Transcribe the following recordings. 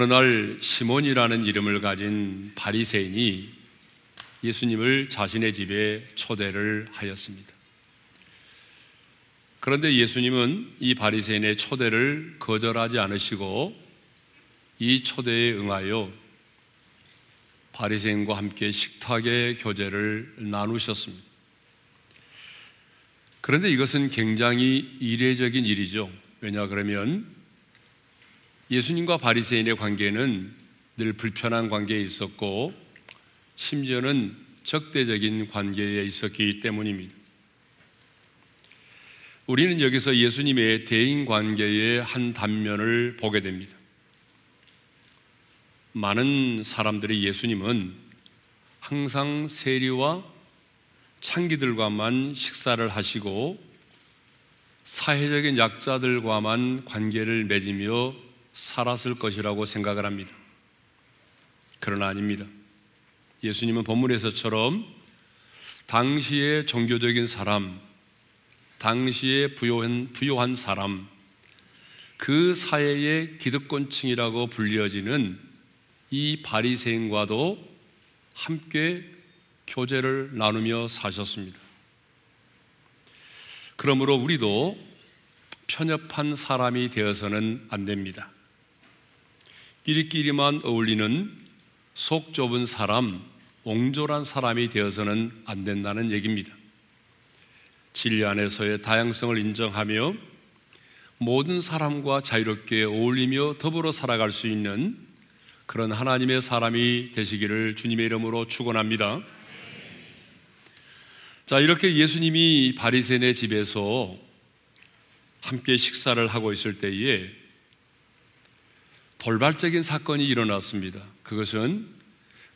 어느 날 시몬이라는 이름을 가진 바리새인이 예수님을 자신의 집에 초대를 하였습니다. 그런데 예수님은 이 바리새인의 초대를 거절하지 않으시고 이 초대에 응하여 바리새인과 함께 식탁의 교제를 나누셨습니다. 그런데 이것은 굉장히 이례적인 일이죠. 왜냐 그러면 예수님과 바리새인의 관계는 늘 불편한 관계에 있었고 심지어는 적대적인 관계에 있었기 때문입니다. 우리는 여기서 예수님의 대인 관계의 한 단면을 보게 됩니다. 많은 사람들이 예수님은 항상 세리와 창기들과만 식사를 하시고 사회적인 약자들과만 관계를 맺으며 살았을 것이라고 생각을 합니다. 그러나 아닙니다. 예수님은 본문에서처럼 당시의 종교적인 사람, 당시의 부요한, 부요한 사람, 그 사회의 기득권층이라고 불려지는 이 바리새인과도 함께 교제를 나누며 사셨습니다. 그러므로 우리도 편협한 사람이 되어서는 안 됩니다. 끼리끼리만 어울리는 속 좁은 사람, 옹졸한 사람이 되어서는 안 된다는 얘기입니다. 진리 안에서의 다양성을 인정하며 모든 사람과 자유롭게 어울리며 더불어 살아갈 수 있는 그런 하나님의 사람이 되시기를 주님의 이름으로 축원합니다. 자, 이렇게 예수님이 바리새인의 집에서 함께 식사를 하고 있을 때에 돌발적인 사건이 일어났습니다. 그것은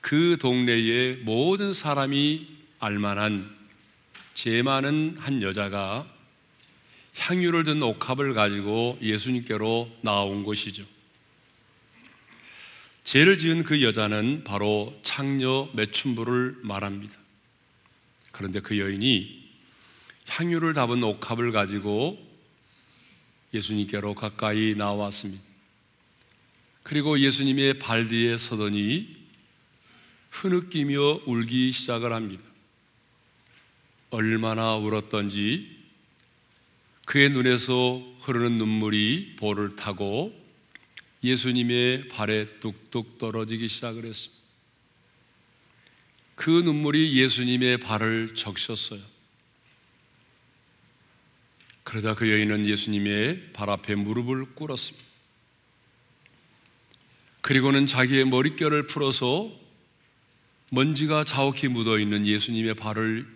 그 동네의 모든 사람이 알만한 제 많은 한 여자가 향유를 든 옥합을 가지고 예수님께로 나온 것이죠. 죄를 지은 그 여자는 바로 창녀 매춘부를 말합니다. 그런데 그 여인이 향유를 담은 옥합을 가지고 예수님께로 가까이 나왔습니다. 그리고 예수님의 발 뒤에 서더니 흐느끼며 울기 시작을 합니다. 얼마나 울었던지 그의 눈에서 흐르는 눈물이 볼을 타고 예수님의 발에 뚝뚝 떨어지기 시작을 했습니다. 그 눈물이 예수님의 발을 적셨어요. 그러자 그 여인은 예수님의 발 앞에 무릎을 꿇었습니다. 그리고는 자기의 머릿결을 풀어서 먼지가 자욱히 묻어 있는 예수님의 발을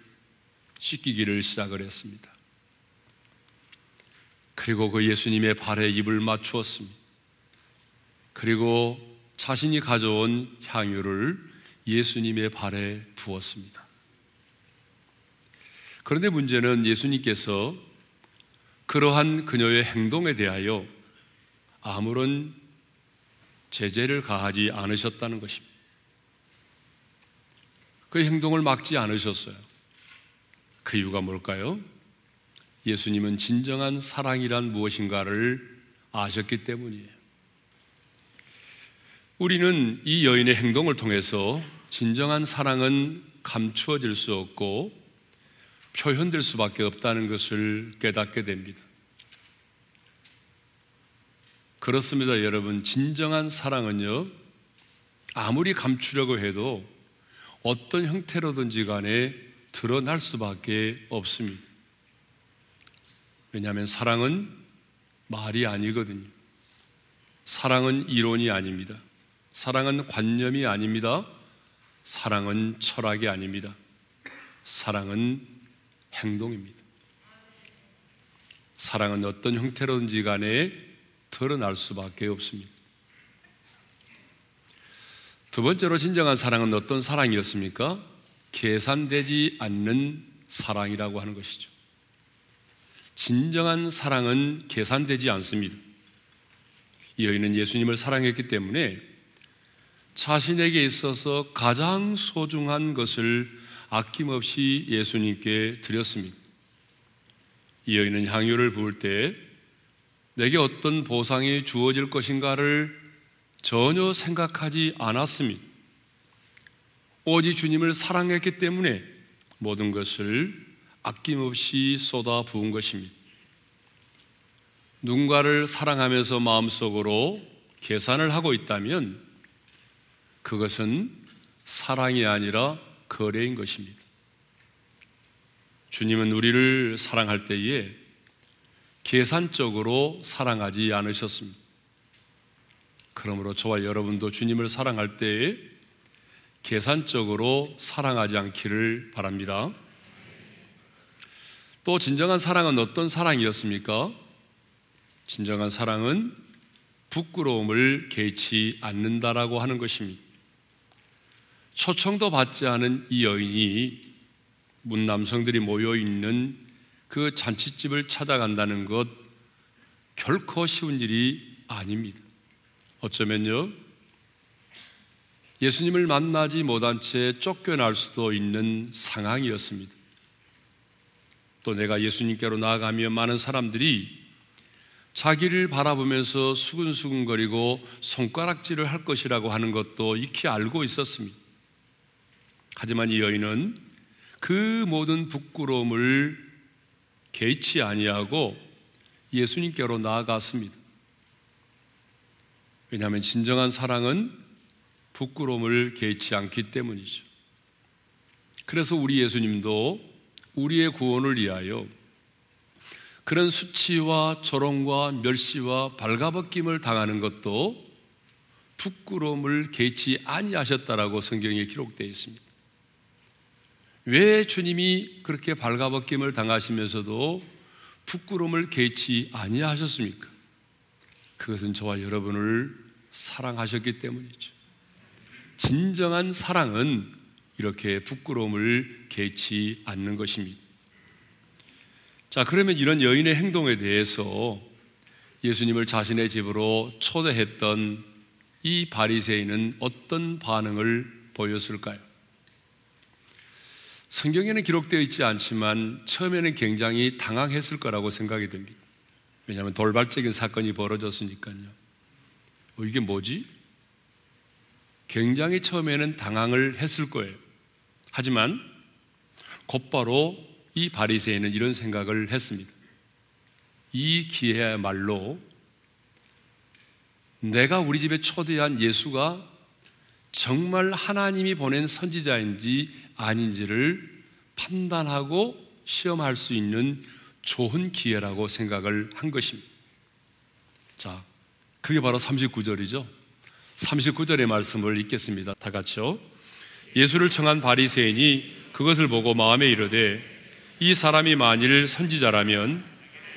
씻기기를 시작을 했습니다. 그리고 그 예수님의 발에 입을 맞추었습니다. 그리고 자신이 가져온 향유를 예수님의 발에 부었습니다. 그런데 문제는 예수님께서 그러한 그녀의 행동에 대하여 아무런 제재를 가하지 않으셨다는 것입니다. 그 행동을 막지 않으셨어요. 그 이유가 뭘까요? 예수님은 진정한 사랑이란 무엇인가를 아셨기 때문이에요. 우리는 이 여인의 행동을 통해서 진정한 사랑은 감추어질 수 없고 표현될 수밖에 없다는 것을 깨닫게 됩니다. 그렇습니다, 여러분. 진정한 사랑은요, 아무리 감추려고 해도 어떤 형태로든지 간에 드러날 수밖에 없습니다. 왜냐하면 사랑은 말이 아니거든요. 사랑은 이론이 아닙니다. 사랑은 관념이 아닙니다. 사랑은 철학이 아닙니다. 사랑은 행동입니다. 사랑은 어떤 형태로든지 간에 드러날 수밖에 없습니다. 두 번째로 진정한 사랑은 어떤 사랑이었습니까? 계산되지 않는 사랑이라고 하는 것이죠. 진정한 사랑은 계산되지 않습니다. 이 여인은 예수님을 사랑했기 때문에 자신에게 있어서 가장 소중한 것을 아낌없이 예수님께 드렸습니다. 이 여인은 향유를 부을 때 내게 어떤 보상이 주어질 것인가를 전혀 생각하지 않았습니다. 오직 주님을 사랑했기 때문에 모든 것을 아낌없이 쏟아 부은 것입니다. 누군가를 사랑하면서 마음속으로 계산을 하고 있다면 그것은 사랑이 아니라 거래인 것입니다. 주님은 우리를 사랑할 때에 계산적으로 사랑하지 않으셨습니다. 그러므로 저와 여러분도 주님을 사랑할 때에 계산적으로 사랑하지 않기를 바랍니다. 또 진정한 사랑은 어떤 사랑이었습니까? 진정한 사랑은 부끄러움을 개치 않는다라고 하는 것입니다. 초청도 받지 않은 이 여인이 문 남성들이 모여 있는 그 잔치집을 찾아간다는 것 결코 쉬운 일이 아닙니다. 어쩌면요, 예수님을 만나지 못한 채 쫓겨날 수도 있는 상황이었습니다. 또 내가 예수님께로 나아가며 많은 사람들이 자기를 바라보면서 수근수근거리고 손가락질을 할 것이라고 하는 것도 익히 알고 있었습니다. 하지만 이 여인은 그 모든 부끄러움을 개의치 아니하고 예수님께로 나아갔습니다. 왜냐하면 진정한 사랑은 부끄러움을 개의치 않기 때문이죠. 그래서 우리 예수님도 우리의 구원을 위하여 그런 수치와 조롱과 멸시와 발가벗김을 당하는 것도 부끄러움을 개의치 아니하셨다라고 성경에 기록되어 있습니다. 왜 주님이 그렇게 발가벗김을 당하시면서도 부끄러움을 개의치 아니하셨습니까? 그것은 저와 여러분을 사랑하셨기 때문이죠. 진정한 사랑은 이렇게 부끄러움을 개의치 않는 것입니다. 자, 그러면 이런 여인의 행동에 대해서 예수님을 자신의 집으로 초대했던 이 바리새인은 어떤 반응을 보였을까요? 성경에는 기록되어 있지 않지만 처음에는 굉장히 당황했을 거라고 생각이 됩니다. 왜냐하면 돌발적인 사건이 벌어졌으니까요. 어, 이게 뭐지? 굉장히 처음에는 당황을 했을 거예요. 하지만 곧바로 이 바리새인은 이런 생각을 했습니다. 이 기회야말로 내가 우리 집에 초대한 예수가 정말 하나님이 보낸 선지자인지 아닌지를 판단하고 시험할 수 있는 좋은 기회라고 생각을 한 것입니다. 자, 그게 바로 39절이죠. 39절의 말씀을 읽겠습니다. 다 같이요. 예수를 청한 바리새인이 그것을 보고 마음에 이르되 이 사람이 만일 선지자라면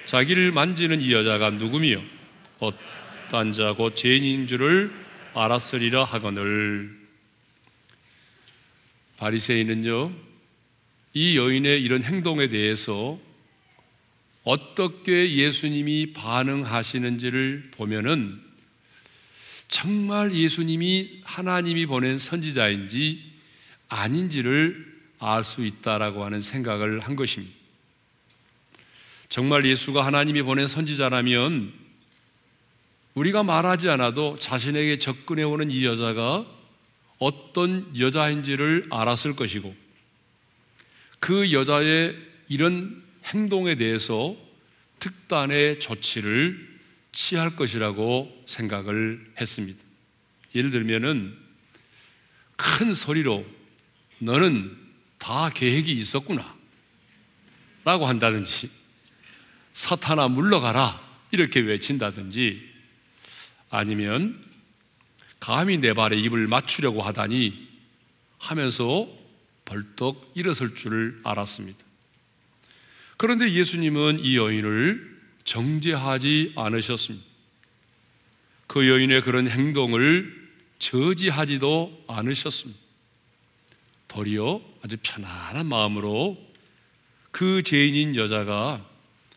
자기를 만지는 이 여자가 누구며 어떤 자고 죄인인 줄을 알았으리라 하거늘 바리새인은요 이 여인의 이런 행동에 대해서 어떻게 예수님이 반응하시는지를 보면은 정말 예수님이 하나님이 보낸 선지자인지 아닌지를 알 수 있다라고 하는 생각을 한 것입니다. 정말 예수가 하나님이 보낸 선지자라면 우리가 말하지 않아도 자신에게 접근해 오는 이 여자가 어떤 여자인지를 알았을 것이고 그 여자의 이런 행동에 대해서 특단의 조치를 취할 것이라고 생각을 했습니다. 예를 들면은 큰 소리로 너는 다 계획이 있었구나 라고 한다든지 사탄아 물러가라 이렇게 외친다든지 아니면 감히 내 발에 입을 맞추려고 하다니 하면서 벌떡 일어설 줄을 알았습니다. 그런데 예수님은 이 여인을 정죄하지 않으셨습니다. 그 여인의 그런 행동을 저지하지도 않으셨습니다. 도리어 아주 편안한 마음으로 그 죄인인 여자가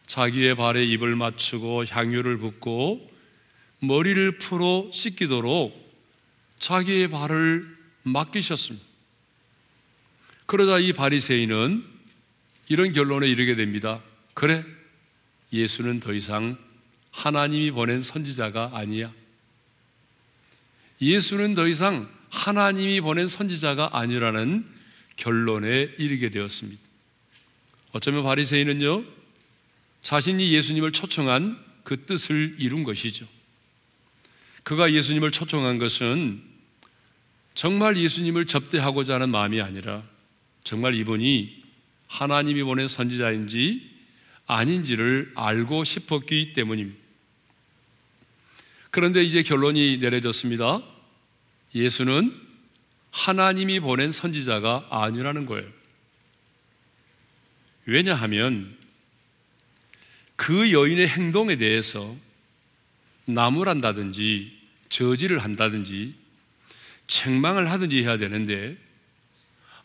자기의 발에 입을 맞추고 향유를 붓고 머리를 풀어 씻기도록 자기의 발을 맡기셨습니다. 그러자 이 바리새인은 이런 결론에 이르게 됩니다. 그래, 예수는 더 이상 하나님이 보낸 선지자가 아니야. 예수는 더 이상 하나님이 보낸 선지자가 아니라는 결론에 이르게 되었습니다. 어쩌면 바리새인은요 자신이 예수님을 초청한 그 뜻을 이룬 것이죠. 그가 예수님을 초청한 것은 정말 예수님을 접대하고자 하는 마음이 아니라 정말 이분이 하나님이 보낸 선지자인지 아닌지를 알고 싶었기 때문입니다. 그런데 이제 결론이 내려졌습니다. 예수는 하나님이 보낸 선지자가 아니라는 거예요. 왜냐하면 그 여인의 행동에 대해서 나무란다든지 저지를 한다든지 책망을 하든지 해야 되는데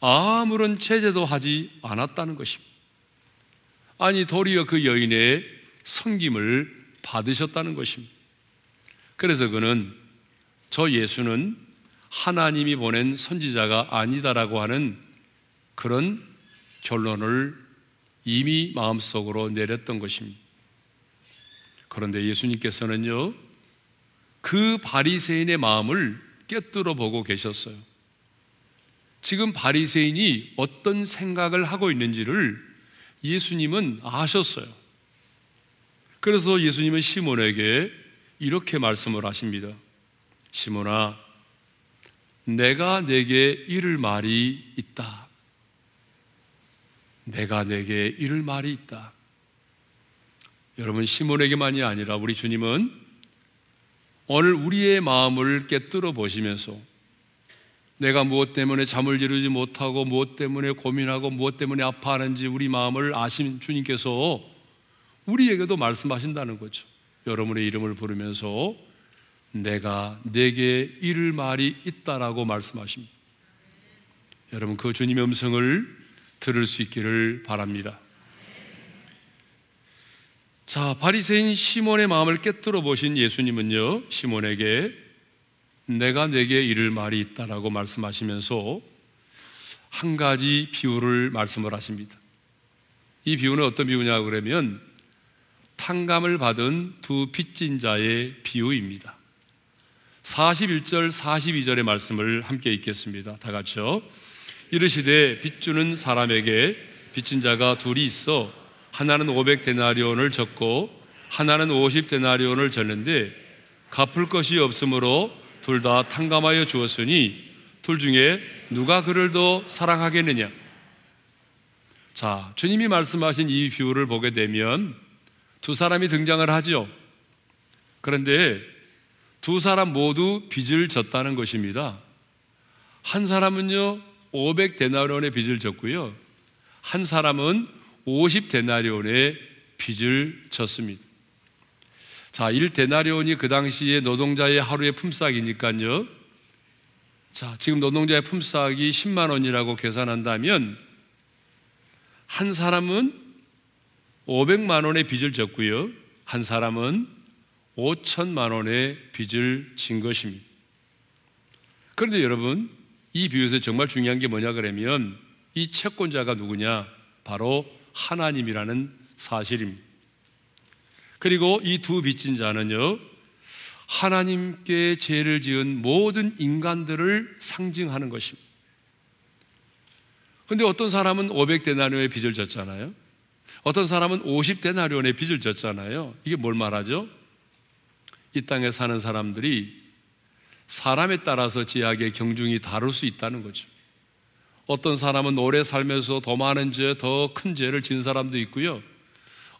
아무런 제재도 하지 않았다는 것입니다. 아니 도리어 그 여인의 성김을 받으셨다는 것입니다. 그래서 그는 저 예수는 하나님이 보낸 선지자가 아니다라고 하는 그런 결론을 이미 마음속으로 내렸던 것입니다. 그런데 예수님께서는요, 그 바리새인의 마음을 꿰뚫어 보고 계셨어요. 지금 바리새인이 어떤 생각을 하고 있는지를 예수님은 아셨어요. 그래서 예수님은 시몬에게 이렇게 말씀을 하십니다. 시몬아, 내가 내게 이를 말이 있다. 내가 내게 이를 말이 있다. 여러분, 시몬에게만이 아니라 우리 주님은 오늘 우리의 마음을 깨뜨려 보시면서 내가 무엇 때문에 잠을 이루지 못하고 무엇 때문에 고민하고 무엇 때문에 아파하는지 우리 마음을 아신 주님께서 우리에게도 말씀하신다는 거죠. 여러분의 이름을 부르면서 내가 내게 이를 말이 있다라고 말씀하십니다. 여러분 그 주님의 음성을 들을 수 있기를 바랍니다. 자, 바리새인 시몬의 마음을 깨뜨려 보신 예수님은요, 시몬에게 내가 내게 이를 말이 있다라고 말씀하시면서 한 가지 비유를 말씀을 하십니다. 이 비유는 어떤 비유냐 그러면 탕감을 받은 두 빚진 자의 비유입니다. 41절, 42절의 말씀을 함께 읽겠습니다. 다 같이요. 이르시되 빚주는 사람에게 빚진 자가 둘이 있어 하나는 500데나리온을 졌고 하나는 50데나리온을 졌는데 갚을 것이 없으므로 둘 다 탕감하여 주었으니 둘 중에 누가 그를 더 사랑하겠느냐? 자, 주님이 말씀하신 이 비유를 보게 되면 두 사람이 등장을 하죠. 그런데 두 사람 모두 빚을 졌다는 것입니다. 한 사람은요, 500데나리온의 빚을 졌고요. 한 사람은 50데나리온의 빚을 졌습니다. 자, 1데나리온이 그 당시에 노동자의 하루의 품삯이니까요. 자, 지금 노동자의 품삯이 10만 원이라고 계산한다면 한 사람은 500만 원의 빚을 졌고요. 한 사람은 5천만 원의 빚을 진 것입니다. 그런데 여러분, 이 비유에서 정말 중요한 게 뭐냐 그러면 이 채권자가 누구냐? 바로 하나님이라는 사실입니다. 그리고 이 두 빚진 자는요, 하나님께 죄를 지은 모든 인간들을 상징하는 것입니다. 근데 어떤 사람은 500데나리온의 빚을 졌잖아요. 어떤 사람은 50데나리온의 빚을 졌잖아요. 이게 뭘 말하죠? 이 땅에 사는 사람들이 사람에 따라서 제약의 경중이 다를 수 있다는 거죠. 어떤 사람은 오래 살면서 더 많은 죄, 더 큰 죄를 진 사람도 있고요.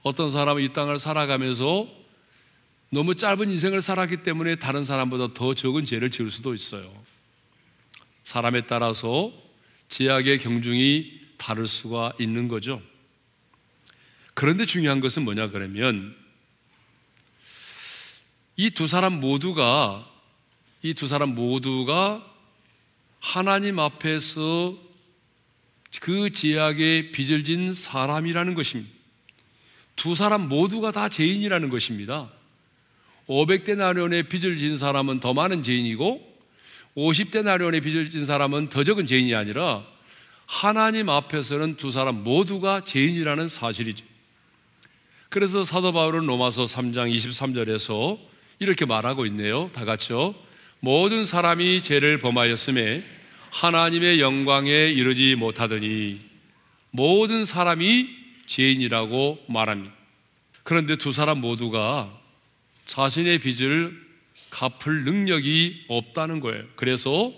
어떤 사람은 이 땅을 살아가면서 너무 짧은 인생을 살았기 때문에 다른 사람보다 더 적은 죄를 지을 수도 있어요. 사람에 따라서 제약의 경중이 다를 수가 있는 거죠. 그런데 중요한 것은 뭐냐 그러면 이 두 사람 모두가 이 두 사람 모두가 하나님 앞에서 그 제약에 빚을 진 사람이라는 것입니다. 두 사람 모두가 다 죄인이라는 것입니다. 500데나리온의 빚을 진 사람은 더 많은 죄인이고 50데나리온의 빚을 진 사람은 더 적은 죄인이 아니라 하나님 앞에서는 두 사람 모두가 죄인이라는 사실이죠. 그래서 사도 바울은 로마서 3장 23절에서 이렇게 말하고 있네요. 다 같이요. 모든 사람이 죄를 범하였음에 하나님의 영광에 이르지 못하더니 모든 사람이 죄인이라고 말합니다. 그런데 두 사람 모두가 자신의 빚을 갚을 능력이 없다는 거예요. 그래서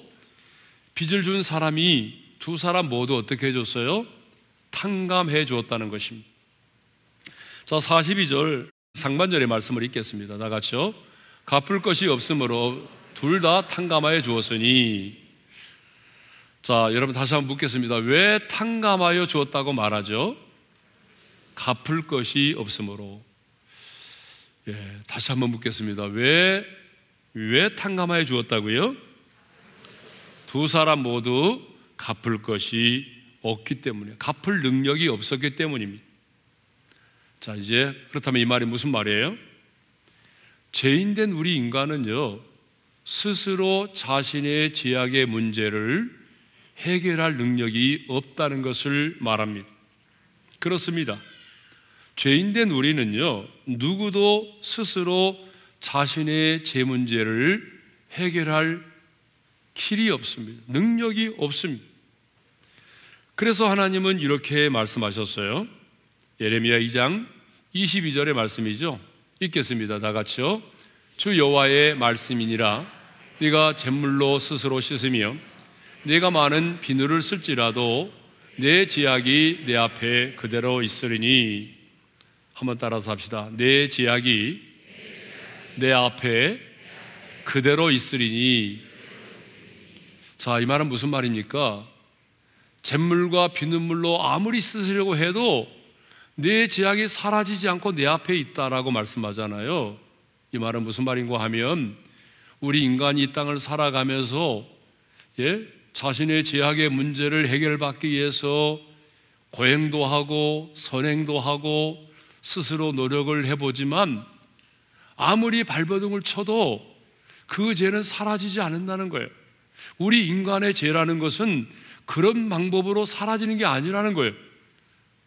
빚을 준 사람이 두 사람 모두 어떻게 해줬어요? 탕감해 주었다는 것입니다. 자, 42절 상반절의 말씀을 읽겠습니다. 다 같이요. 갚을 것이 없으므로 둘 다 탕감하여 주었으니 자, 여러분 다시 한번 묻겠습니다. 왜 탕감하여 주었다고 말하죠? 갚을 것이 없으므로. 예, 다시 한번 묻겠습니다. 왜, 왜 탕감하여 주었다고요? 두 사람 모두 갚을 것이 없기 때문에, 갚을 능력이 없었기 때문입니다. 자, 이제 그렇다면 이 말이 무슨 말이에요? 죄인된 우리 인간은요, 스스로 자신의 죄악의 문제를 해결할 능력이 없다는 것을 말합니다. 그렇습니다. 죄인된 우리는요, 누구도 스스로 자신의 죄 문제를 해결할 길이 없습니다. 능력이 없습니다. 그래서 하나님은 이렇게 말씀하셨어요. 예레미야 2장 22절의 말씀이죠. 읽겠습니다. 다 같이요. 주 여호와의 말씀이니라 네가 잿물로 스스로 씻으며 네가 많은 비누를 쓸지라도 내 제약이 내 앞에 그대로 있으리니 한번 따라서 합시다. 내 제약이 내 앞에 그대로 있으리니 자, 이 말은 무슨 말입니까? 잿물과 비눗물로 아무리 쓰으려고 해도 내 제약이 사라지지 않고 내 앞에 있다라고 말씀하잖아요. 이 말은 무슨 말인가 하면 우리 인간이 이 땅을 살아가면서 예? 자신의 제약의 문제를 해결받기 위해서 고행도 하고 선행도 하고 스스로 노력을 해보지만 아무리 발버둥을 쳐도 그 죄는 사라지지 않는다는 거예요. 우리 인간의 죄라는 것은 그런 방법으로 사라지는 게 아니라는 거예요.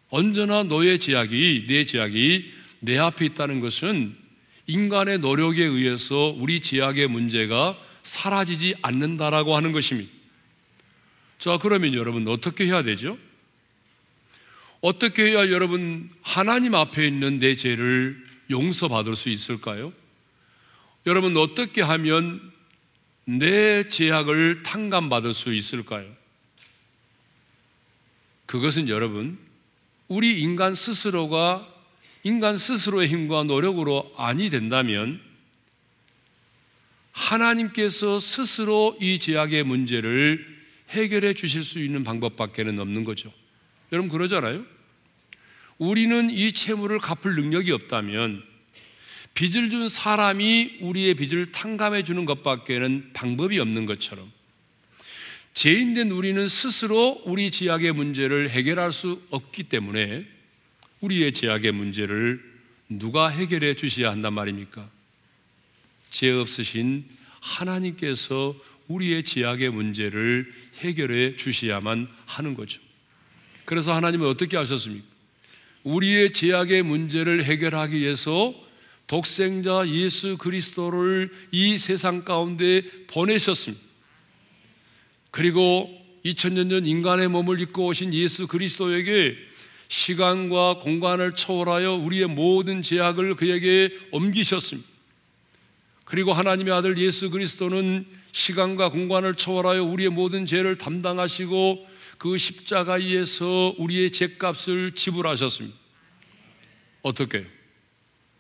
언제나 너의 제약이, 내 제약이 내 앞에 있다는 것은 인간의 노력에 의해서 우리 제약의 문제가 사라지지 않는다라고 하는 것입니다. 자, 그러면 여러분 어떻게 해야 되죠? 어떻게 해야 여러분 하나님 앞에 있는 내 죄를 용서받을 수 있을까요? 여러분 어떻게 하면 내 죄악을 탕감받을 수 있을까요? 그것은 여러분 우리 인간 스스로가 인간 스스로의 힘과 노력으로 아니 된다면 하나님께서 스스로 이 죄악의 문제를 해결해 주실 수 있는 방법밖에는 없는 거죠. 여러분 그러잖아요. 우리는 이 채무를 갚을 능력이 없다면 빚을 준 사람이 우리의 빚을 탕감해 주는 것밖에는 방법이 없는 것처럼 죄인된 우리는 스스로 우리 죄악의 문제를 해결할 수 없기 때문에 우리의 죄악의 문제를 누가 해결해 주셔야 한단 말입니까? 죄 없으신 하나님께서 우리의 죄악의 문제를 해결해 주셔야만 하는 거죠. 그래서 하나님은 어떻게 하셨습니까? 우리의 죄악의 문제를 해결하기 위해서 독생자 예수 그리스도를 이 세상 가운데 보내셨습니다. 그리고 2000년 전 인간의 몸을 입고 오신 예수 그리스도에게 시간과 공간을 초월하여 우리의 모든 죄악을 그에게 옮기셨습니다. 그리고 하나님의 아들 예수 그리스도는 시간과 공간을 초월하여 우리의 모든 죄를 담당하시고 그 십자가에서 우리의 죄값을 지불하셨습니다. 어떻게?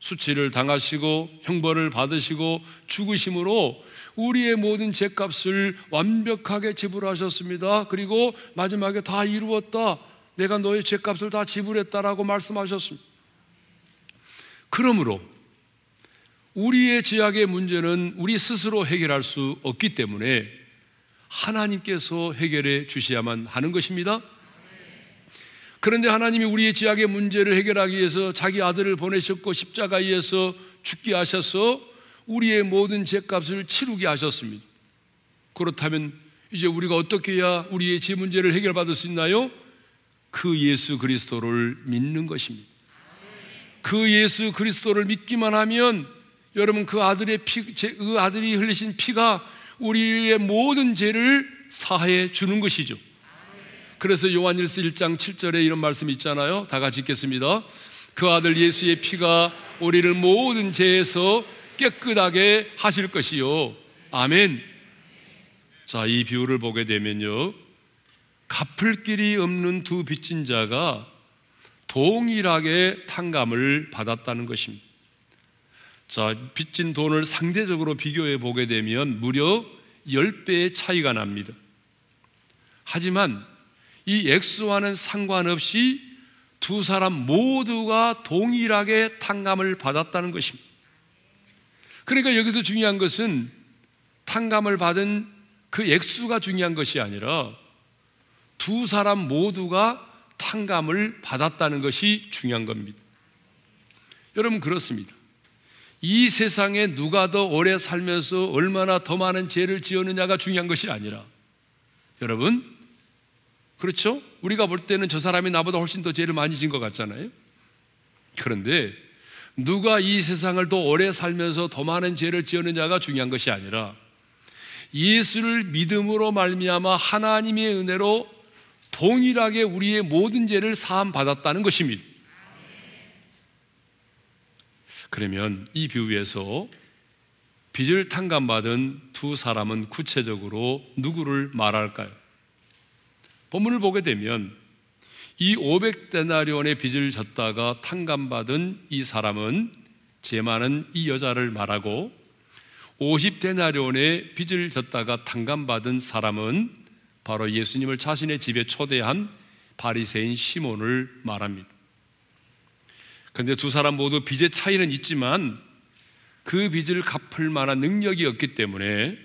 수치를 당하시고 형벌을 받으시고 죽으심으로 우리의 모든 죄값을 완벽하게 지불하셨습니다. 그리고 마지막에 다 이루었다. 내가 너의 죄값을 다 지불했다라고 말씀하셨습니다. 그러므로 우리의 죄악의 문제는 우리 스스로 해결할 수 없기 때문에 하나님께서 해결해 주셔야만 하는 것입니다. 그런데 하나님이 우리의 죄악의 문제를 해결하기 위해서 자기 아들을 보내셨고 십자가에서 죽게 하셔서 우리의 모든 죄값을 치르게 하셨습니다. 그렇다면 이제 우리가 어떻게 해야 우리의 죄 문제를 해결받을 수 있나요? 그 예수 그리스도를 믿는 것입니다. 그 예수 그리스도를 믿기만 하면 여러분 그 아들의 피, 그 아들이 흘리신 피가 우리의 모든 죄를 사해 주는 것이죠. 그래서 요한일서 1장 7절에 이런 말씀이 있잖아요. 다 같이 읽겠습니다. 그 아들 예수의 피가 우리를 모든 죄에서 깨끗하게 하실 것이요. 아멘. 자, 이 비유를 보게 되면요. 갚을 길이 없는 두 빚진 자가 동일하게 탕감을 받았다는 것입니다. 자, 빚진 돈을 상대적으로 비교해 보게 되면 무려 10배의 차이가 납니다. 하지만 이 액수와는 상관없이 두 사람 모두가 동일하게 탕감을 받았다는 것입니다. 그러니까 여기서 중요한 것은 탕감을 받은 그 액수가 중요한 것이 아니라 두 사람 모두가 탕감을 받았다는 것이 중요한 겁니다. 여러분 그렇습니다. 이 세상에 누가 더 오래 살면서 얼마나 더 많은 죄를 지었느냐가 중요한 것이 아니라 여러분 그렇죠? 우리가 볼 때는 저 사람이 나보다 훨씬 더 죄를 많이 진것 같잖아요. 그런데 누가 이 세상을 더 오래 살면서 더 많은 죄를 지었느냐가 중요한 것이 아니라 예수를 믿음으로 말미암아 하나님의 은혜로 동일하게 우리의 모든 죄를 사함 받았다는 것입니다. 그러면 이 비유에서 빚을 탕감받은 두 사람은 구체적으로 누구를 말할까요? 본문을 보게 되면 이 500데나리온의 빚을 졌다가 탕감받은 이 사람은 제 많은 이 여자를 말하고 50데나리온의 빚을 졌다가 탕감받은 사람은 바로 예수님을 자신의 집에 초대한 바리새인 시몬을 말합니다. 그런데 두 사람 모두 빚의 차이는 있지만 그 빚을 갚을 만한 능력이 없기 때문에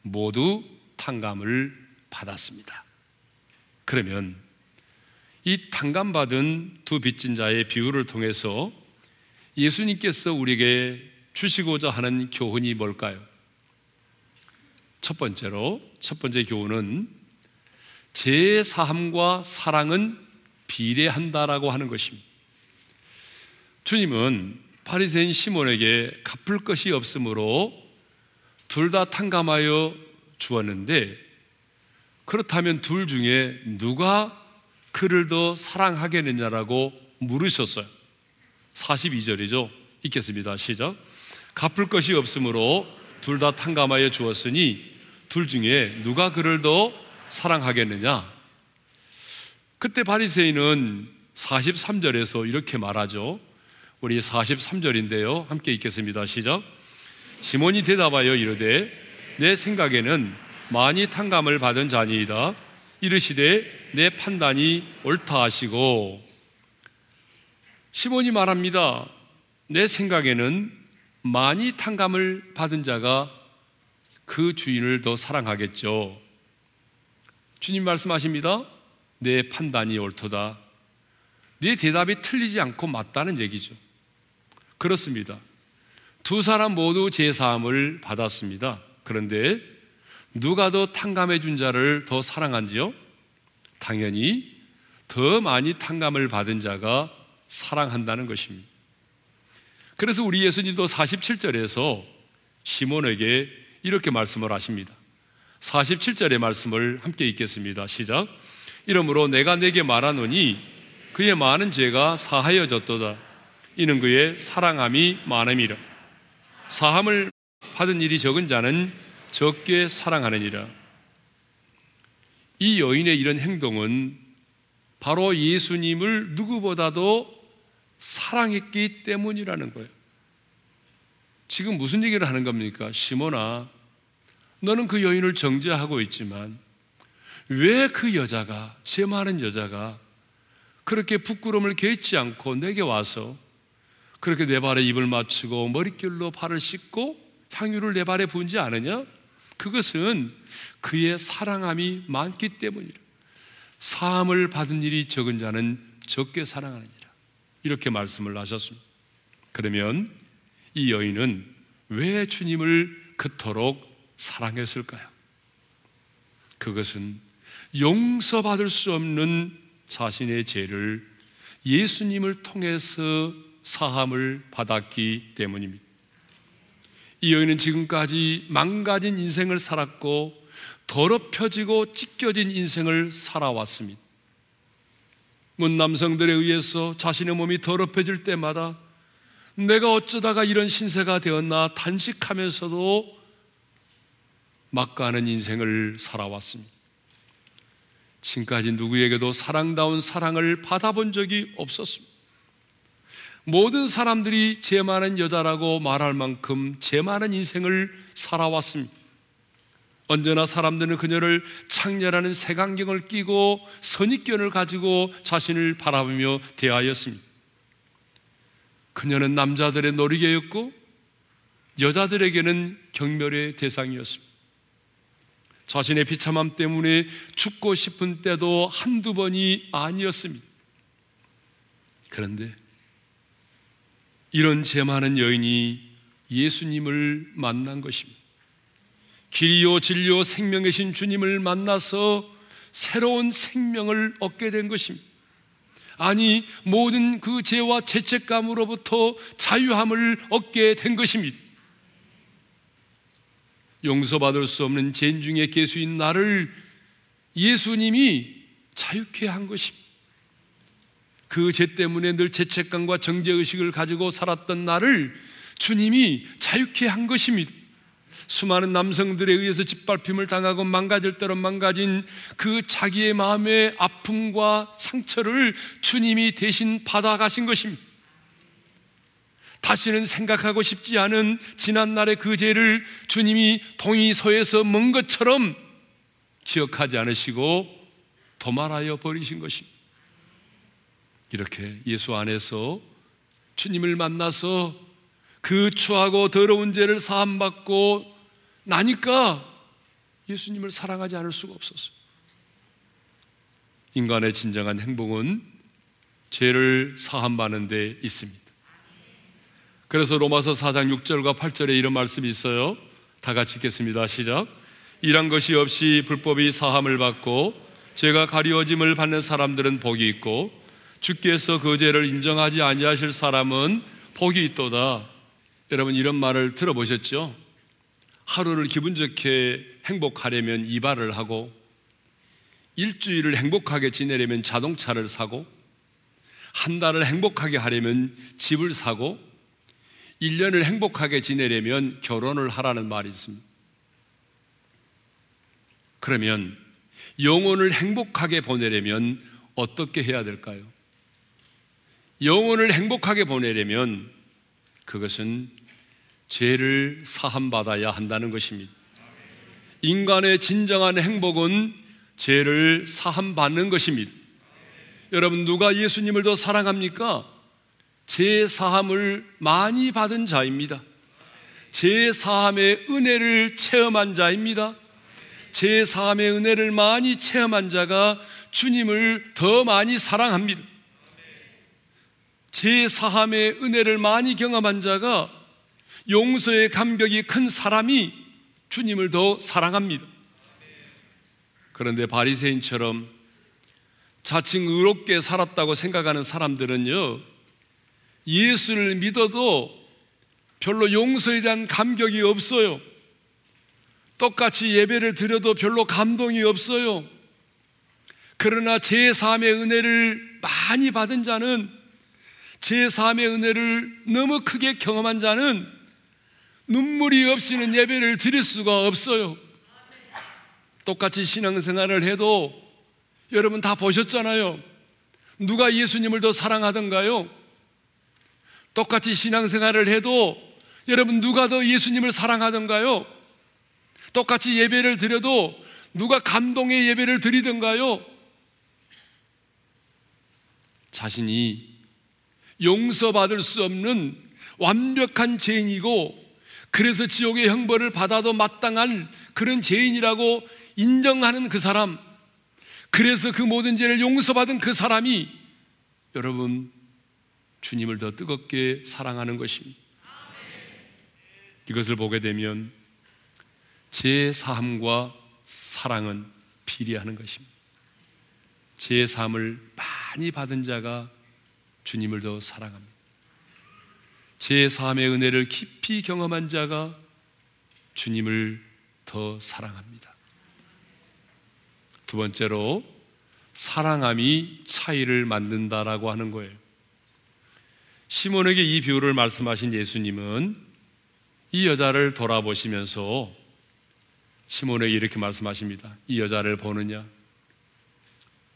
모두 탕감을 받았습니다. 그러면 이 탕감받은 두 빚진 자의 비유를 통해서 예수님께서 우리에게 주시고자 하는 교훈이 뭘까요? 첫 번째로, 첫 번째 교훈은 제 사함과 사랑은 비례한다라고 하는 것입니다. 주님은 바리새인 시몬에게 갚을 것이 없으므로 둘 다 탕감하여 주었는데 그렇다면 둘 중에 누가 그를 더 사랑하겠느냐라고 물으셨어요. 42절이죠. 읽겠습니다. 시작. 갚을 것이 없으므로 둘 다 탕감하여 주었으니 둘 중에 누가 그를 더 사랑하겠느냐? 그때 바리새인은 43절에서 이렇게 말하죠. 우리 43절인데요. 함께 읽겠습니다. 시작. 시몬이 대답하여 이르되 내 생각에는 많이 탕감을 받은 자니이다. 이르시되 내 판단이 옳다 하시고 시몬이 말합니다. 내 생각에는 많이 탕감을 받은 자가 그 주인을 더 사랑하겠죠. 주님 말씀하십니다. 내 판단이 옳도다. 네 대답이 틀리지 않고 맞다는 얘기죠. 그렇습니다. 두 사람 모두 제사함을 받았습니다. 그런데 누가 더 탕감해 준 자를 더 사랑한지요? 당연히 더 많이 탕감을 받은 자가 사랑한다는 것입니다. 그래서 우리 예수님도 47절에서 시몬에게 이렇게 말씀을 하십니다. 47절의 말씀을 함께 읽겠습니다. 시작. 이러므로 내가 내게 말하노니 그의 많은 죄가 사하여졌도다. 이는 그의 사랑함이 많음이라. 사함을 받은 일이 적은 자는 적게 사랑하느니라. 이 여인의 이런 행동은 바로 예수님을 누구보다도 사랑했기 때문이라는 거예요. 지금 무슨 얘기를 하는 겁니까? 시몬아, 너는 그 여인을 정죄하고 있지만 왜 그 여자가, 제 많은 여자가 그렇게 부끄러움을 개치 않고 내게 와서 그렇게 내 발에 입을 맞추고 머릿결로 발을 씻고 향유를 내 발에 부은지 않으냐? 그것은 그의 사랑함이 많기 때문이라. 사함을 받은 일이 적은 자는 적게 사랑하느니라. 이렇게 말씀을 하셨습니다. 그러면 이 여인은 왜 주님을 그토록 사랑했을까요? 그것은 용서받을 수 없는 자신의 죄를 예수님을 통해서 사함을 받았기 때문입니다. 이 여인은 지금까지 망가진 인생을 살았고 더럽혀지고 찢겨진 인생을 살아왔습니다. 문 남성들에 의해서 자신의 몸이 더럽혀질 때마다 내가 어쩌다가 이런 신세가 되었나 단식하면서도 막가는 인생을 살아왔습니다. 지금까지 누구에게도 사랑다운 사랑을 받아본 적이 없었습니다. 모든 사람들이 제 많은 여자라고 말할 만큼 제 많은 인생을 살아왔습니다. 언제나 사람들은 그녀를 창녀라는 색안경을 끼고 선입견을 가지고 자신을 바라보며 대하였습니다. 그녀는 남자들의 놀이개였고 여자들에게는 경멸의 대상이었습니다. 자신의 비참함 때문에 죽고 싶은 때도 한두 번이 아니었습니다. 그런데 이런 제 많은 여인이 예수님을 만난 것입니다. 길이요 진리요 생명이신 주님을 만나서 새로운 생명을 얻게 된 것입니다. 아니 모든 그 죄와 죄책감으로부터 자유함을 얻게 된 것입니다. 용서받을 수 없는 죄인 중에 개수인 나를 예수님이 자유케 한 것입니다. 그 죄 때문에 늘 죄책감과 정죄의식을 가지고 살았던 나를 주님이 자유케 한 것입니다. 수많은 남성들에 의해서 짓밟힘을 당하고 망가질 대로 망가진 그 자기의 마음의 아픔과 상처를 주님이 대신 받아가신 것입니다. 다시는 생각하고 싶지 않은 지난날의 그 죄를 주님이 동의서에서 먼 것처럼 기억하지 않으시고 도말하여 버리신 것입니다. 이렇게 예수 안에서 주님을 만나서 그 추하고 더러운 죄를 사함받고 나니까 예수님을 사랑하지 않을 수가 없었어요. 인간의 진정한 행복은 죄를 사함받는 데 있습니다. 그래서 로마서 4장 6절과 8절에 이런 말씀이 있어요. 다 같이 읽겠습니다. 시작. 이란 것이 없이 불법이 사함을 받고 죄가 가리워짐을 받는 사람들은 복이 있고 주께서 그 죄를 인정하지 아니하실 사람은 복이 있도다. 여러분 이런 말을 들어보셨죠? 하루를 기분 좋게 행복하려면 이발을 하고 일주일을 행복하게 지내려면 자동차를 사고 한 달을 행복하게 하려면 집을 사고 1년을 행복하게 지내려면 결혼을 하라는 말이 있습니다. 그러면 영혼을 행복하게 보내려면 어떻게 해야 될까요? 영혼을 행복하게 보내려면 그것은 죄를 사함받아야 한다는 것입니다. 인간의 진정한 행복은 죄를 사함받는 것입니다. 여러분, 누가 예수님을 더 사랑합니까? 제 사함을 많이 받은 자입니다. 제 사함의 은혜를 체험한 자입니다. 제 사함의 은혜를 많이 체험한 자가 주님을 더 많이 사랑합니다. 제 사함의 은혜를 많이 경험한 자가 용서의 감격이 큰 사람이 주님을 더 사랑합니다. 그런데 바리새인처럼 자칭 의롭게 살았다고 생각하는 사람들은요, 예수를 믿어도 별로 용서에 대한 감격이 없어요. 똑같이 예배를 드려도 별로 감동이 없어요. 그러나 제3의 은혜를 많이 받은 자는 제3의 은혜를 너무 크게 경험한 자는 눈물이 없이는 예배를 드릴 수가 없어요. 똑같이 신앙생활을 해도 여러분 다 보셨잖아요. 누가 예수님을 더 사랑하던가요? 똑같이 신앙생활을 해도 여러분 누가 더 예수님을 사랑하던가요? 똑같이 예배를 드려도 누가 감동의 예배를 드리던가요? 자신이 용서받을 수 없는 완벽한 죄인이고 그래서 지옥의 형벌을 받아도 마땅한 그런 죄인이라고 인정하는 그 사람 그래서 그 모든 죄를 용서받은 그 사람이 여러분 주님을 더 뜨겁게 사랑하는 것입니다. 이것을 보게 되면 제 삶과 사랑은 비례하는 것입니다. 제 삶을 많이 받은 자가 주님을 더 사랑합니다. 제 삶의 은혜를 깊이 경험한 자가 주님을 더 사랑합니다. 두 번째로 사랑함이 차이를 만든다라고 하는 거예요. 시몬에게 이 비유를 말씀하신 예수님은 이 여자를 돌아보시면서 시몬에게 이렇게 말씀하십니다. 이 여자를 보느냐?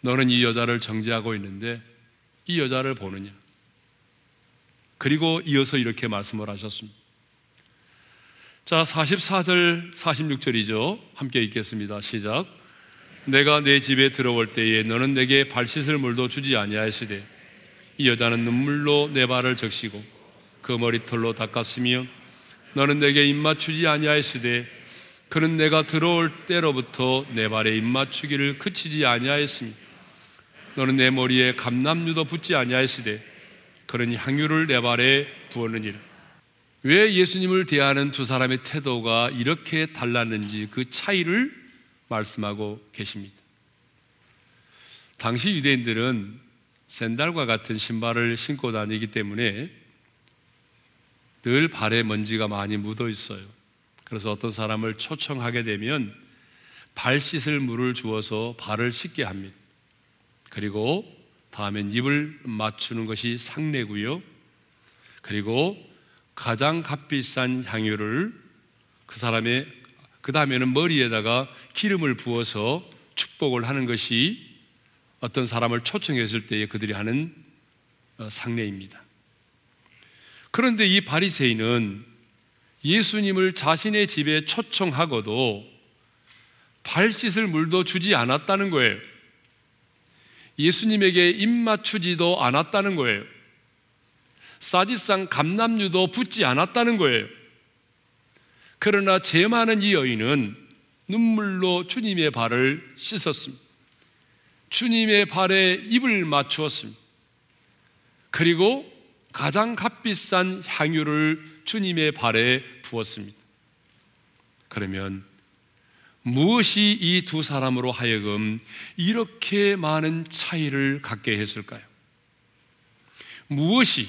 너는 이 여자를 정죄하고 있는데 이 여자를 보느냐? 그리고 이어서 이렇게 말씀을 하셨습니다. 자, 44절, 46절이죠. 함께 읽겠습니다. 시작. 내가 내 집에 들어올 때에 너는 내게 발 씻을 물도 주지 아니하시되 이 여자는 눈물로 내 발을 적시고 그 머리털로 닦았으며 너는 내게 입맞추지 아니하시되 그는 내가 들어올 때로부터 내 발에 입맞추기를 그치지 아니하였으며 너는 내 머리에 감남유도 붙지 아니하시되 그런 향유를 내 발에 부었느니라 왜 예수님을 대하는 두 사람의 태도가 이렇게 달랐는지 그 차이를 말씀하고 계십니다. 당시 유대인들은 샌달과 같은 신발을 신고 다니기 때문에 늘 발에 먼지가 많이 묻어 있어요. 그래서 어떤 사람을 초청하게 되면 발 씻을 물을 주어서 발을 씻게 합니다. 그리고 다음엔 입을 맞추는 것이 상례고요. 그리고 가장 값비싼 향유를 그 사람의 그 다음에는 머리에다가 기름을 부어서 축복을 하는 것이 어떤 사람을 초청했을 때에 그들이 하는 어, 상례입니다. 그런데 이 바리새인은 예수님을 자신의 집에 초청하고도 발 씻을 물도 주지 않았다는 거예요. 예수님에게 입 맞추지도 않았다는 거예요. 사디상 감남유도 붙지 않았다는 거예요. 그러나 죄 많은 이 여인은 눈물로 주님의 발을 씻었습니다. 주님의 발에 입을 맞추었습니다. 그리고 가장 값비싼 향유를 주님의 발에 부었습니다. 그러면 무엇이 이 두 사람으로 하여금 이렇게 많은 차이를 갖게 했을까요? 무엇이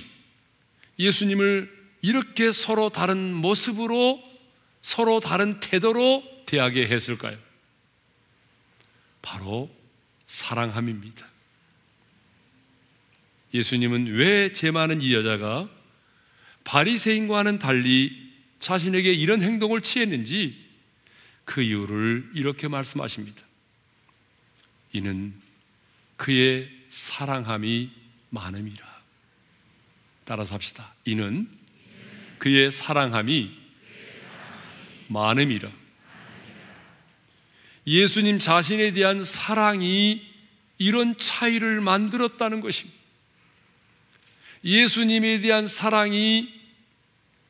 예수님을 이렇게 서로 다른 모습으로 서로 다른 태도로 대하게 했을까요? 바로 사랑함입니다. 예수님은 왜 제 많은 이 여자가 바리새인과는 달리 자신에게 이런 행동을 취했는지 그 이유를 이렇게 말씀하십니다. 이는 그의 사랑함이 많음이라. 따라서 합시다. 이는 그의 사랑함이 많음이라. 예수님 자신에 대한 사랑이 이런 차이를 만들었다는 것입니다. 예수님에 대한 사랑이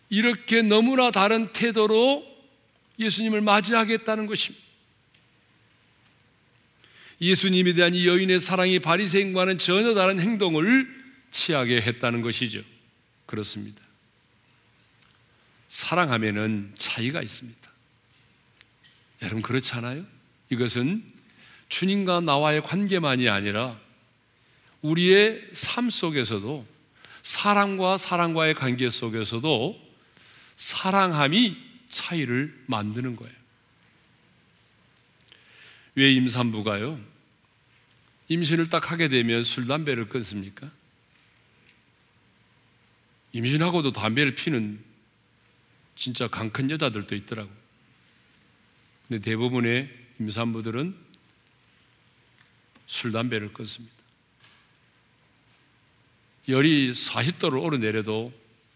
이렇게 너무나 다른 태도로 예수님을 맞이하겠다는 것입니다. 예수님에 대한 이 여인의 사랑이 바리새인과는 전혀 다른 행동을 취하게 했다는 것이죠. 그렇습니다. 사랑하면은 차이가 있습니다. 여러분 그렇지 않아요? 이것은 주님과 나와의 관계만이 아니라 우리의 삶 속에서도 사랑과 사랑과의 관계 속에서도 사랑함이 차이를 만드는 거예요. 왜 임산부가요? 임신을 딱 하게 되면 술, 담배를 끊습니까? 임신하고도 담배를 피는 진짜 강큰 여자들도 있더라고. 근데 대부분의 임산부들은 술, 담배를 끊습니다. 열이 40도를 오르내려도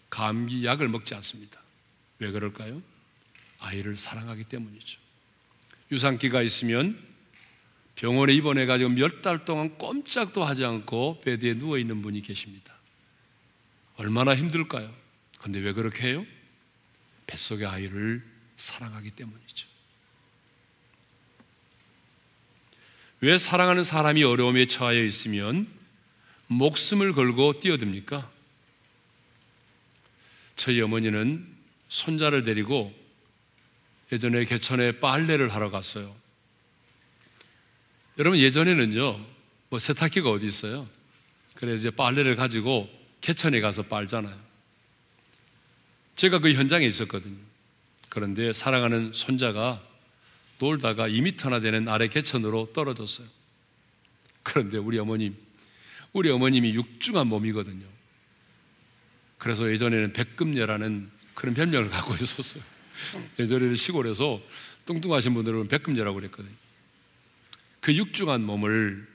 감기 약을 먹지 않습니다. 왜 그럴까요? 아이를 사랑하기 때문이죠. 유산기가 있으면 병원에 입원해가지고 몇 달 동안 꼼짝도 하지 않고 베드에 누워있는 분이 계십니다. 얼마나 힘들까요? 근데 왜 그렇게 해요? 뱃속의 아이를 사랑하기 때문이죠. 왜 사랑하는 사람이 어려움에 처하여 있으면 목숨을 걸고 뛰어듭니까? 저희 어머니는 손자를 데리고 예전에 개천에 빨래를 하러 갔어요. 여러분 예전에는요, 뭐 세탁기가 어디 있어요? 그래서 이제 빨래를 가지고 개천에 가서 빨잖아요. 제가 그 현장에 있었거든요. 그런데 사랑하는 손자가 놀다가 2미터나 되는 아래 개천으로 떨어졌어요. 그런데 우리 어머님, 우리 어머님이 육중한 몸이거든요. 그래서 예전에는 백금녀라는 그런 별명을 갖고 있었어요. 예전에는 시골에서 뚱뚱하신 분들은 백금녀라고 그랬거든요. 그 육중한 몸을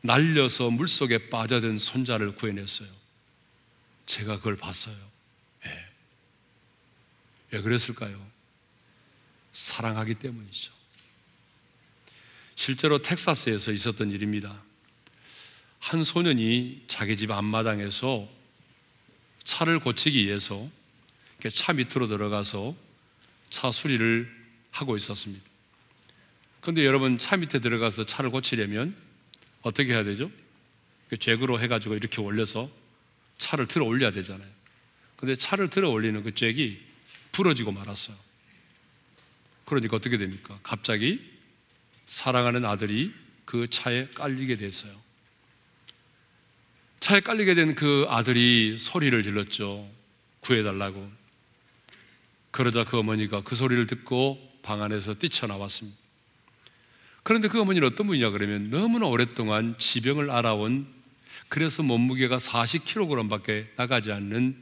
날려서 물속에 빠져든 손자를 구해냈어요. 제가 그걸 봤어요. 네. 왜 그랬을까요? 사랑하기 때문이죠. 실제로 텍사스에서 있었던 일입니다. 한 소년이 자기 집 앞마당에서 차를 고치기 위해서 차 밑으로 들어가서 차 수리를 하고 있었습니다. 그런데 여러분 차 밑에 들어가서 차를 고치려면 어떻게 해야 되죠? 잭으로 해가지고 이렇게 올려서 차를 들어 올려야 되잖아요. 근데 차를 들어 올리는 그 잭이 부러지고 말았어요. 그러니까 어떻게 됩니까? 갑자기 사랑하는 아들이 그 차에 깔리게 됐어요. 차에 깔리게 된 그 아들이 소리를 질렀죠. 구해달라고. 그러자 그 어머니가 그 소리를 듣고 방 안에서 뛰쳐나왔습니다. 그런데 그 어머니는 어떤 분이냐 그러면 너무나 오랫동안 지병을 알아온 그래서 몸무게가 40kg밖에 나가지 않는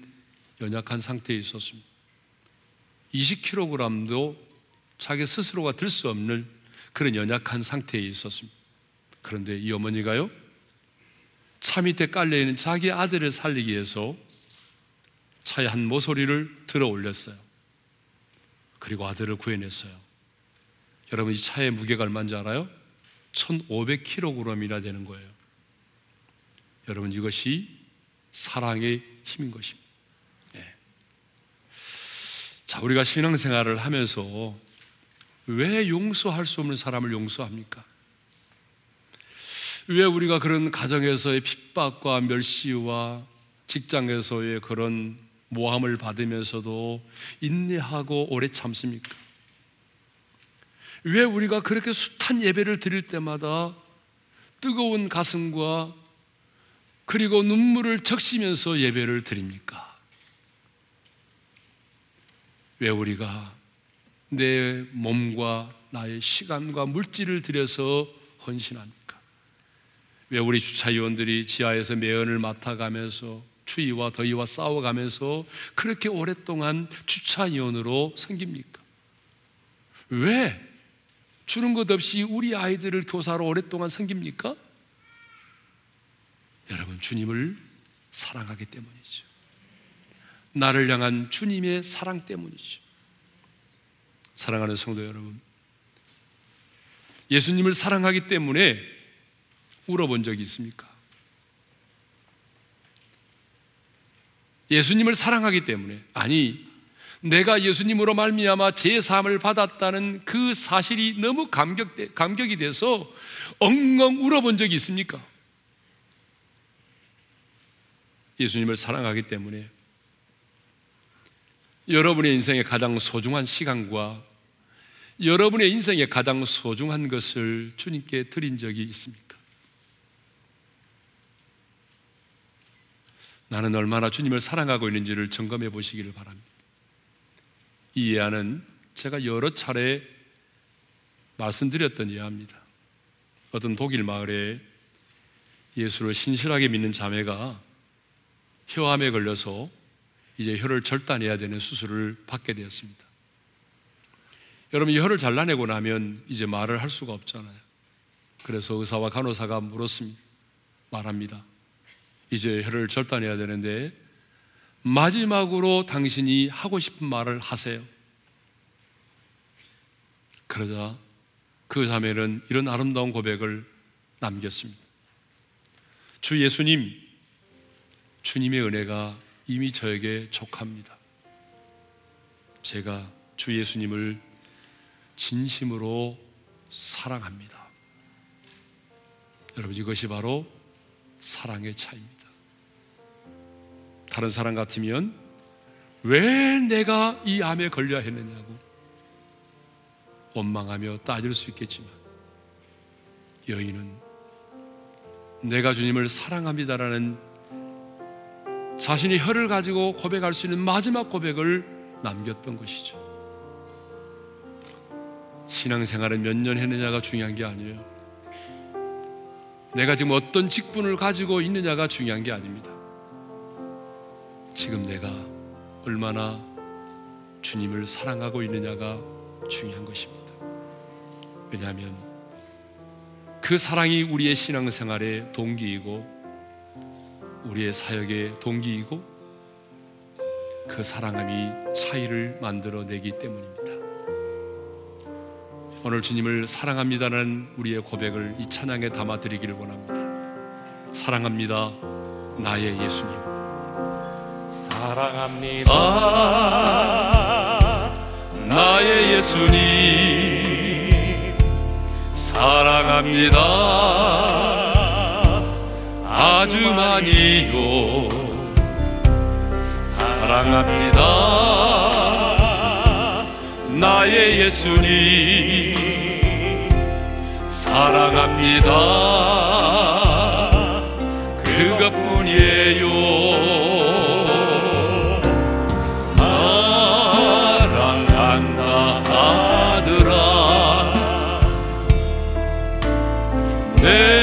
연약한 상태에 있었습니다. 20kg도 자기 스스로가 들 수 없는 그런 연약한 상태에 있었습니다. 그런데 이 어머니가요, 차 밑에 깔려있는 자기 아들을 살리기 위해서 차에 한 모서리를 들어 올렸어요. 그리고 아들을 구해냈어요. 여러분, 이 차의 무게가 얼마인지 알아요? 1500kg이나 되는 거예요. 여러분, 이것이 사랑의 힘인 것입니다. 네. 자, 우리가 신앙생활을 하면서 왜 용서할 수 없는 사람을 용서합니까? 왜 우리가 그런 가정에서의 핍박과 멸시와 직장에서의 그런 모함을 받으면서도 인내하고 오래 참습니까? 왜 우리가 그렇게 숱한 예배를 드릴 때마다 뜨거운 가슴과 그리고 눈물을 적시면서 예배를 드립니까? 왜 우리가 내 몸과 나의 시간과 물질을 들여서 헌신합니까? 왜 우리 주차위원들이 지하에서 매연을 맡아가면서 추위와 더위와 싸워가면서 그렇게 오랫동안 주차위원으로 섬깁니까? 왜 주는 것 없이 우리 아이들을 교사로 오랫동안 섬깁니까? 여러분, 주님을 사랑하기 때문이죠. 나를 향한 주님의 사랑 때문이죠. 사랑하는 성도 여러분, 예수님을 사랑하기 때문에 울어본 적이 있습니까? 예수님을 사랑하기 때문에 아니 내가 예수님으로 말미암아 제 삶을 받았다는 그 사실이 너무 감격 감격이 돼서 엉엉 울어본 적이 있습니까? 예수님을 사랑하기 때문에 여러분의 인생의 가장 소중한 시간과 여러분의 인생의 가장 소중한 것을 주님께 드린 적이 있습니까? 나는 얼마나 주님을 사랑하고 있는지를 점검해 보시기를 바랍니다. 이 예화는 제가 여러 차례 말씀드렸던 예화입니다. 어떤 독일 마을에 예수를 신실하게 믿는 자매가 혀암에 걸려서 이제 혀를 절단해야 되는 수술을 받게 되었습니다. 여러분 혀를 잘라내고 나면 이제 말을 할 수가 없잖아요. 그래서 의사와 간호사가 물었습니다. 말합니다. 이제 혀를 절단해야 되는데 마지막으로 당신이 하고 싶은 말을 하세요. 그러자 그 자매는 이런 아름다운 고백을 남겼습니다. 주 예수님, 주님의 은혜가 이미 저에게 족합니다. 제가 주 예수님을 진심으로 사랑합니다. 여러분 이것이 바로 사랑의 차이입니다. 다른 사람 같으면 왜 내가 이 암에 걸려야 했느냐고 원망하며 따질 수 있겠지만 여인은 내가 주님을 사랑합니다라는 자신이 혀를 가지고 고백할 수 있는 마지막 고백을 남겼던 것이죠. 신앙생활을 몇 년 했느냐가 중요한 게 아니에요. 내가 지금 어떤 직분을 가지고 있느냐가 중요한 게 아닙니다. 지금 내가 얼마나 주님을 사랑하고 있느냐가 중요한 것입니다. 왜냐하면 그 사랑이 우리의 신앙생활의 동기이고 우리의 사역의 동기이고 그 사랑함이 차이를 만들어 내기 때문입니다. 오늘 주님을 사랑합니다는 우리의 고백을 이 찬양에 담아 드리기를 원합니다. 사랑합니다, 나의 예수님. 사랑합니다, 나의 예수님. 사랑합니다, 아주 많이요. 사랑합니다, 나의 예수님. 사랑합니다. 내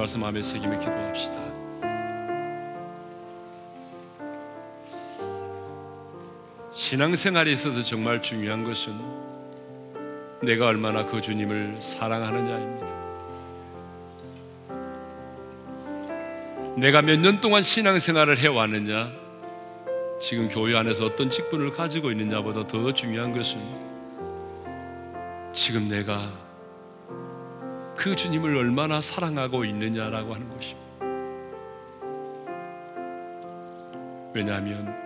말씀 마음에 새기며 기도합시다. 신앙생활에 있어서 정말 중요한 것은 내가 얼마나 그 주님을 사랑하느냐입니다. 내가 몇 년 동안 신앙생활을 해왔느냐 지금 교회 안에서 어떤 직분을 가지고 있느냐보다 더 중요한 것은 지금 내가 그 주님을 얼마나 사랑하고 있느냐라고 하는 것입니다. 왜냐하면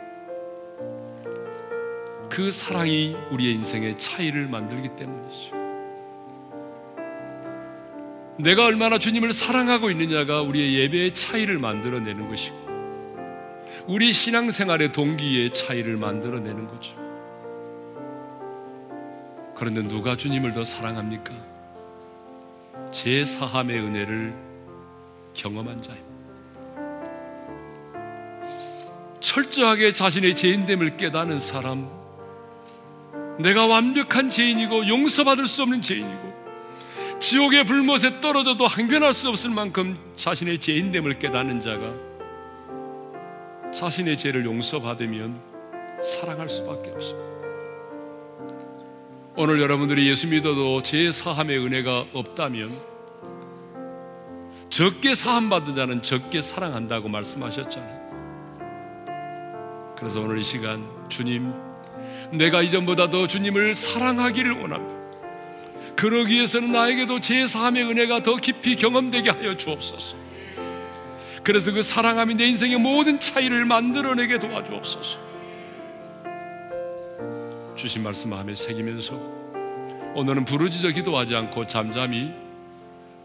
그 사랑이 우리의 인생의 차이를 만들기 때문이죠. 내가 얼마나 주님을 사랑하고 있느냐가 우리의 예배의 차이를 만들어내는 것이고 우리 신앙생활의 동기의 차이를 만들어내는 거죠. 그런데 누가 주님을 더 사랑합니까? 제 사함의 은혜를 경험한 자입니다. 철저하게 자신의 죄인됨을 깨닫는 사람, 내가 완벽한 죄인이고 용서받을 수 없는 죄인이고 지옥의 불못에 떨어져도 항변할 수 없을 만큼 자신의 죄인됨을 깨닫는 자가 자신의 죄를 용서받으면 사랑할 수밖에 없습니다. 오늘 여러분들이 예수 믿어도 죄 사함의 은혜가 없다면 적게 사함 받은 자는 적게 사랑한다고 말씀하셨잖아요. 그래서 오늘 이 시간 주님 내가 이전보다 더 주님을 사랑하기를 원합니다. 그러기 위해서는 나에게도 제 사함의 은혜가 더 깊이 경험되게 하여 주옵소서. 그래서 그 사랑함이 내 인생의 모든 차이를 만들어내게 도와주옵소서. 주신 말씀 마음에 새기면서 오늘은 부르짖어 기도하지 않고 잠잠히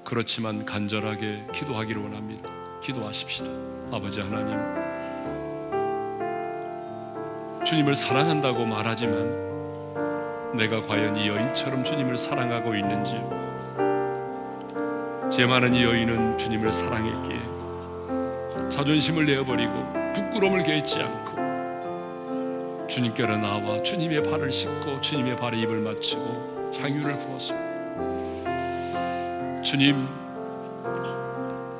그렇지만 간절하게 기도하기를 원합니다. 기도하십시다. 아버지 하나님, 주님을 사랑한다고 말하지만 내가 과연 이 여인처럼 주님을 사랑하고 있는지 제죄 많은 이 여인은 주님을 사랑했기에 자존심을 내어버리고 부끄러움을 개의치 않고 주님께로 나와 주님의 발을 씻고 주님의 발에 입을 맞추고 향유를 부었습니다. 주님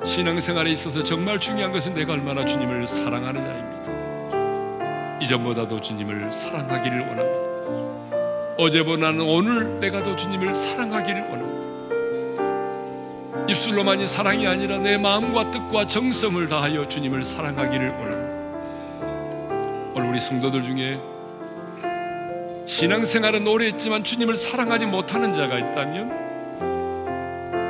신앙생활에 있어서 정말 중요한 것은 내가 얼마나 주님을 사랑하느냐입니다. 이전보다도 주님을 사랑하기를 원합니다. 어제보다는 오늘 내가 더 주님을 사랑하기를 원합니다. 입술로만이 사랑이 아니라 내 마음과 뜻과 정성을 다하여 주님을 사랑하기를 원합니다. 오늘 우리 성도들 중에 신앙생활은 오래 했지만 주님을 사랑하지 못하는 자가 있다면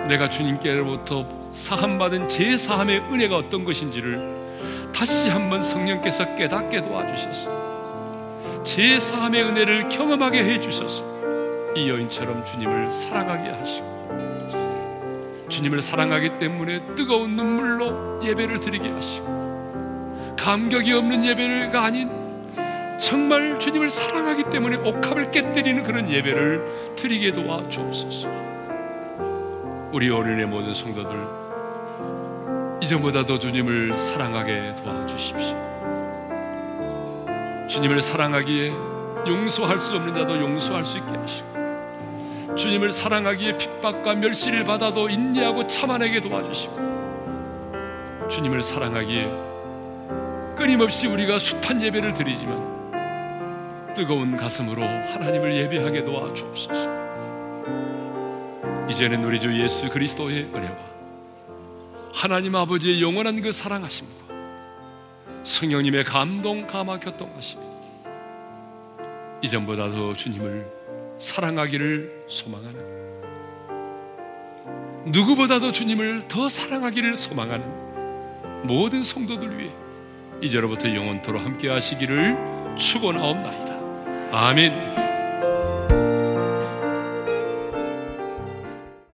내가 주님께로부터 사함받은 제 사함의 은혜가 어떤 것인지를 다시 한번 성령께서 깨닫게 도와주셨어. 제 사함의 은혜를 경험하게 해주셨어. 이 여인처럼 주님을 사랑하게 하시고 주님을 사랑하기 때문에 뜨거운 눈물로 예배를 드리게 하시고 감격이 없는 예배가 아닌 정말 주님을 사랑하기 때문에 옥합을 깨뜨리는 그런 예배를 드리게 도와 주옵소서. 우리 어린의 모든 성도들 이전보다 더 주님을 사랑하게 도와주십시오. 주님을 사랑하기에 용서할 수 없는 자도 용서할 수 있게 하시고 주님을 사랑하기에 핍박과 멸시를 받아도 인내하고 참아내게 도와주시고 주님을 사랑하기에 끊임없이 우리가 숱한 예배를 드리지만 뜨거운 가슴으로 하나님을 예배하게 도와주옵소서. 이제는 우리 주 예수 그리스도의 은혜와 하나님 아버지의 영원한 그 사랑하심과 성령님의 감동 감화 교통하심이 이전보다 더 주님을 사랑하기를 소망하는 누구보다도 주님을 더 사랑하기를 소망하는 모든 성도들 위해 이제로부터 영원토로 함께 하시기를 축원하옵나이다. 아멘.